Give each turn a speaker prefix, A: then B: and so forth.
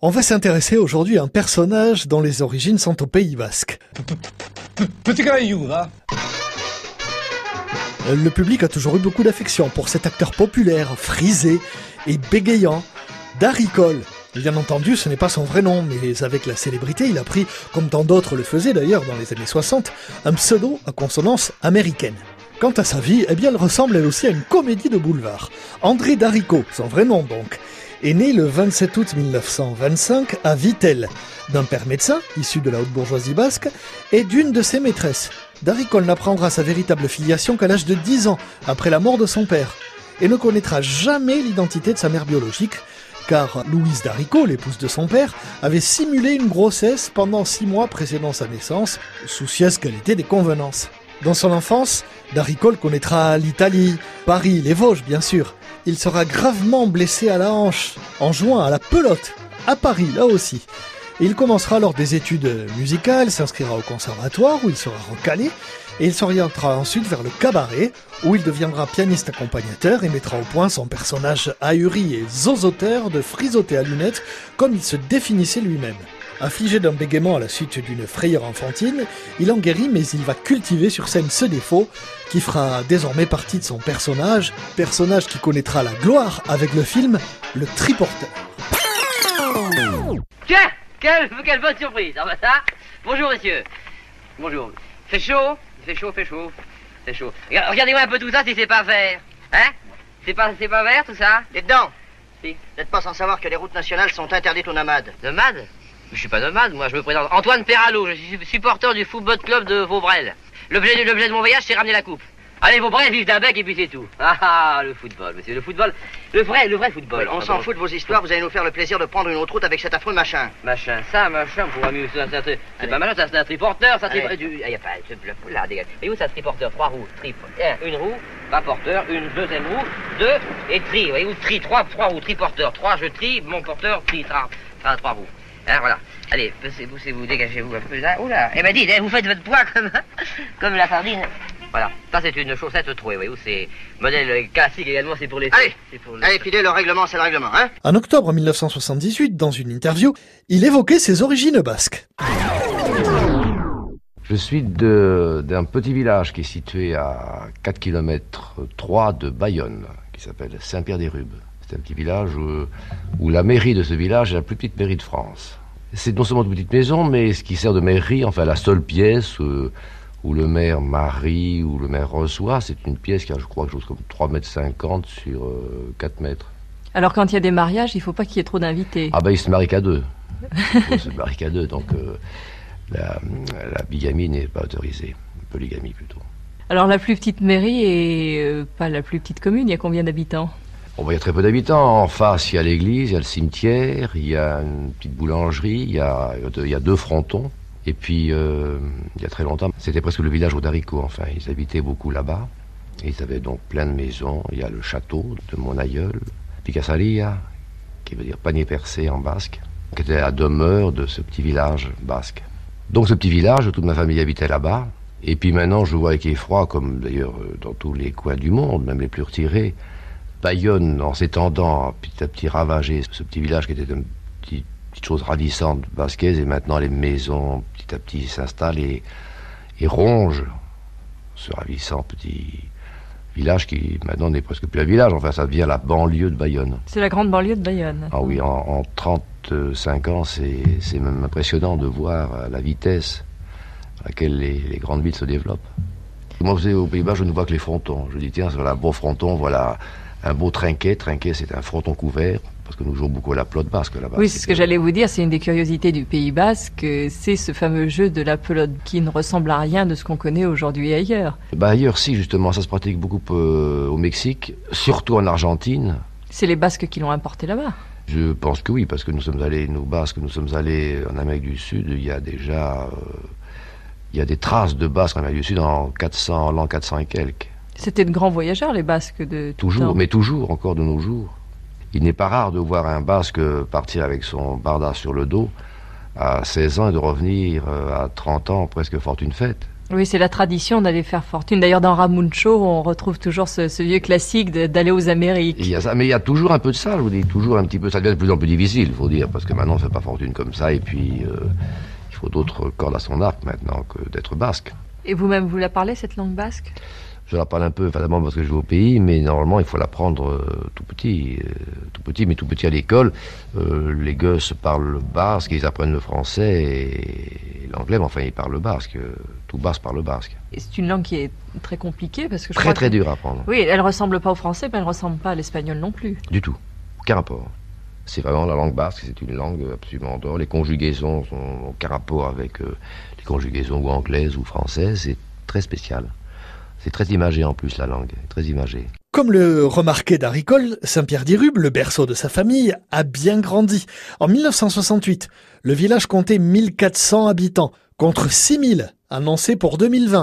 A: On va s'intéresser aujourd'hui à un personnage dont les origines sont au Pays Basque.
B: Petit caillou, là.
A: Le public a toujours eu beaucoup d'affection pour cet acteur populaire, frisé et bégayant, Daricole. Bien entendu, ce n'est pas son vrai nom, mais avec la célébrité, il a pris, comme tant d'autres le faisaient d'ailleurs dans les années 60, un pseudo à consonance américaine. Quant à sa vie, eh bien, elle ressemble elle aussi à une comédie de boulevard. André Darico, son vrai nom donc, est né le 27 août 1925 à Vittel, d'un père médecin, issu de la haute bourgeoisie basque, et d'une de ses maîtresses. Daricole n'apprendra sa véritable filiation qu'à l'âge de 10 ans, après la mort de son père, et ne connaîtra jamais l'identité de sa mère biologique, car Louise Daricot, l'épouse de son père, avait simulé une grossesse pendant six mois précédant sa naissance, soucieuse qu'elle était des convenances. Dans son enfance, Daricole connaîtra l'Italie, Paris, les Vosges bien sûr. Il sera gravement blessé à la hanche en jouant à la pelote, à Paris là aussi. Il commencera alors des études musicales, s'inscrira au conservatoire où il sera recalé, et il s'orientera ensuite vers le cabaret, où il deviendra pianiste accompagnateur et mettra au point son personnage ahuri et zozoteur de frisoté à lunettes, comme il se définissait lui-même. Affligé d'un bégaiement à la suite d'une frayeur enfantine, il en guérit mais il va cultiver sur scène ce défaut qui fera désormais partie de son personnage, personnage qui connaîtra la gloire avec le film Le Triporteur.
C: Tiens quelle, quelle bonne surprise Ah bah ça Bonjour messieurs Bonjour. Fait chaud Fait chaud, fait chaud. Fait chaud. Regardez- Regardez-moi un peu tout ça si c'est pas vert. Hein? C'est pas, c'est pas vert tout ça?
D: Les dedans
C: Si.
D: Vous n'êtes pas sans savoir que les routes nationales sont interdites aux nomades.
C: Nomade Je suis pas nomade, moi je me présente Antoine Perralot, je suis supporter du football club de Vaubrel. L'objet de, de mon voyage, c'est ramener la coupe. Allez, Vaubrel, vive d'un bec et puis c'est tout. Ah ah, le football, monsieur, le football. Le vrai, le vrai football.
D: On s'en fout de vos histoires, vous allez nous faire le plaisir de prendre une autre route avec cet affreux machin.
C: Machin, ça, machin, pour ça, c'est c'est pas machin, ça c'est un triporteur, ça triporteur. Du, ah, y a pas, bluff, là, dégage. Et où ça, triporteur? Trois roues, tri, un, une roue, pas porteur, une deuxième roue, deux, et tri, voyez-vous, tri, trois, trois roues, triporteur, trois, je tri, mon porteur, tri, tra, tra, trois roues. Voilà. Allez, poussez-vous, dégagez-vous un peu là. Oula, eh ben dites, hein, vous faites votre poids comme, comme la sardine. Voilà, ça c'est une chaussette trouée, voyez-vous, c'est modèle classique également, c'est pour les...
D: Allez,
C: c'est pour le-
D: Allez, filez, le règlement, c'est le règlement, hein
A: En octobre 1978, dans une interview, il évoquait ses origines basques.
E: Je suis de- d'un petit village qui est situé à 4 km 3 de Bayonne, qui s'appelle Saint-Pierre-des-Rubes. C'est un petit village où, où la mairie de ce village est la plus petite mairie de France. C'est non seulement une petite maison, mais ce qui sert de mairie, enfin la seule pièce euh, où le maire marie, où le maire reçoit, c'est une pièce qui a, je crois, quelque chose comme 3 mètres 50 sur euh, 4 mètres.
F: Alors quand il y a des mariages, il faut pas qu'il y ait trop d'invités.
E: Ah ben il se marie qu'à deux. Il se marie qu'à deux, donc euh, la, la bigamie n'est pas autorisée. Polygamie plutôt.
F: Alors la plus petite mairie et euh, pas la plus petite commune, il y a combien d'habitants?
E: Bon, ben, il y a très peu d'habitants. En face, il y a l'église, il y a le cimetière, il y a une petite boulangerie, il y a, deux frontons. Et puis, euh, il y a très longtemps, c'était presque le village d'Arico. Enfin, ils habitaient beaucoup là-bas. Ils avaient donc plein de maisons. Il y a le château de mon aïeul, Picasalia, qui veut dire panier percé en basque, qui était la demeure de ce petit village basque. Donc ce petit village, toute ma famille habitait là-bas. Et puis maintenant, je vois avec effroi, comme d'ailleurs euh, dans tous les coins du monde, même les plus retirés, Bayonne, en s'étendant, petit à petit ravager ce petit village qui était une petite, petite chose ravissante basquaise, et maintenant les maisons petit à petit s'installent et, et rongent ce ravissant petit village qui maintenant n'est presque plus un village, enfin ça devient la banlieue de Bayonne.
F: C'est la grande banlieue de Bayonne.
E: Ah oui, en, en 35 ans, c'est même impressionnant de voir la vitesse à laquelle les, les grandes villes se développent. Moi, vous savez, aux Pays-Bas, je ne vois que les frontons. Je dis, tiens, voilà beau fronton, voilà un beau trinquet. Trinquet, c'est un fronton couvert, parce que nous jouons beaucoup à la pelote basque là-bas.
F: Oui, c'est ce que j'allais vous dire, c'est une des curiosités du Pays Basque, c'est ce fameux jeu de la pelote qui ne ressemble à rien de ce qu'on connaît aujourd'hui ailleurs.
E: Bah, ailleurs, si, justement, ça se pratique beaucoup euh, au Mexique, surtout en Argentine.
F: C'est les Basques qui l'ont importé là-bas.
E: Je pense que oui, parce que nous sommes allés, nous Basques, nous sommes allés en Amérique du Sud, il y a déjà... euh, il y a des traces de Basques en Amérique du Sud en 400, l'an 400 et quelques.
F: C'était de grands voyageurs, les Basques de tout
E: Toujours,
F: temps.
E: mais toujours, encore de nos jours. Il n'est pas rare de voir un Basque partir avec son barda sur le dos à 16 ans et de revenir euh, à 30 ans presque fortune faite.
F: Oui, c'est la tradition d'aller faire fortune. D'ailleurs, dans Ramuncho, on retrouve toujours ce, ce vieux classique d'aller aux Amériques.
E: Il y a ça, mais il y a toujours un peu de ça, je vous dis, toujours un petit peu. Ça devient de plus en plus difficile, faut dire, parce que maintenant on fait pas fortune comme ça, et puis euh, il faut d'autres cordes à son arc maintenant que d'être basque.
F: Et vous-même, vous la parlez, cette langue basque?
E: Je la parle un peu, évidemment, parce que je vais au pays, mais normalement il faut l'apprendre euh, tout petit, euh, tout petit, mais tout petit à l'école. Euh, les gosses parlent le basque, ils apprennent le français et l'anglais, mais enfin ils parlent le basque. euh, Tout basque parle le basque.
F: Et c'est une langue qui est très compliquée parce que je
E: Très
F: crois
E: très
F: que-
E: dur à apprendre.
F: Oui, elle ressemble pas au français, mais elle ressemble pas à l'espagnol non plus.
E: Du tout. Aucun rapport. C'est vraiment la langue basque, c'est une langue absolument en dehors. Les conjugaisons n'ont aucun rapport avec les conjugaisons ou anglaises ou françaises. C'est très spécial. C'est très imagé en plus la langue, très imagé.
A: Comme le remarquait Daricole, Saint-Pierre-d'Irube, le berceau de sa famille, a bien grandi. En 1968, le village comptait 1400 habitants, contre 6000 annoncés pour 2020.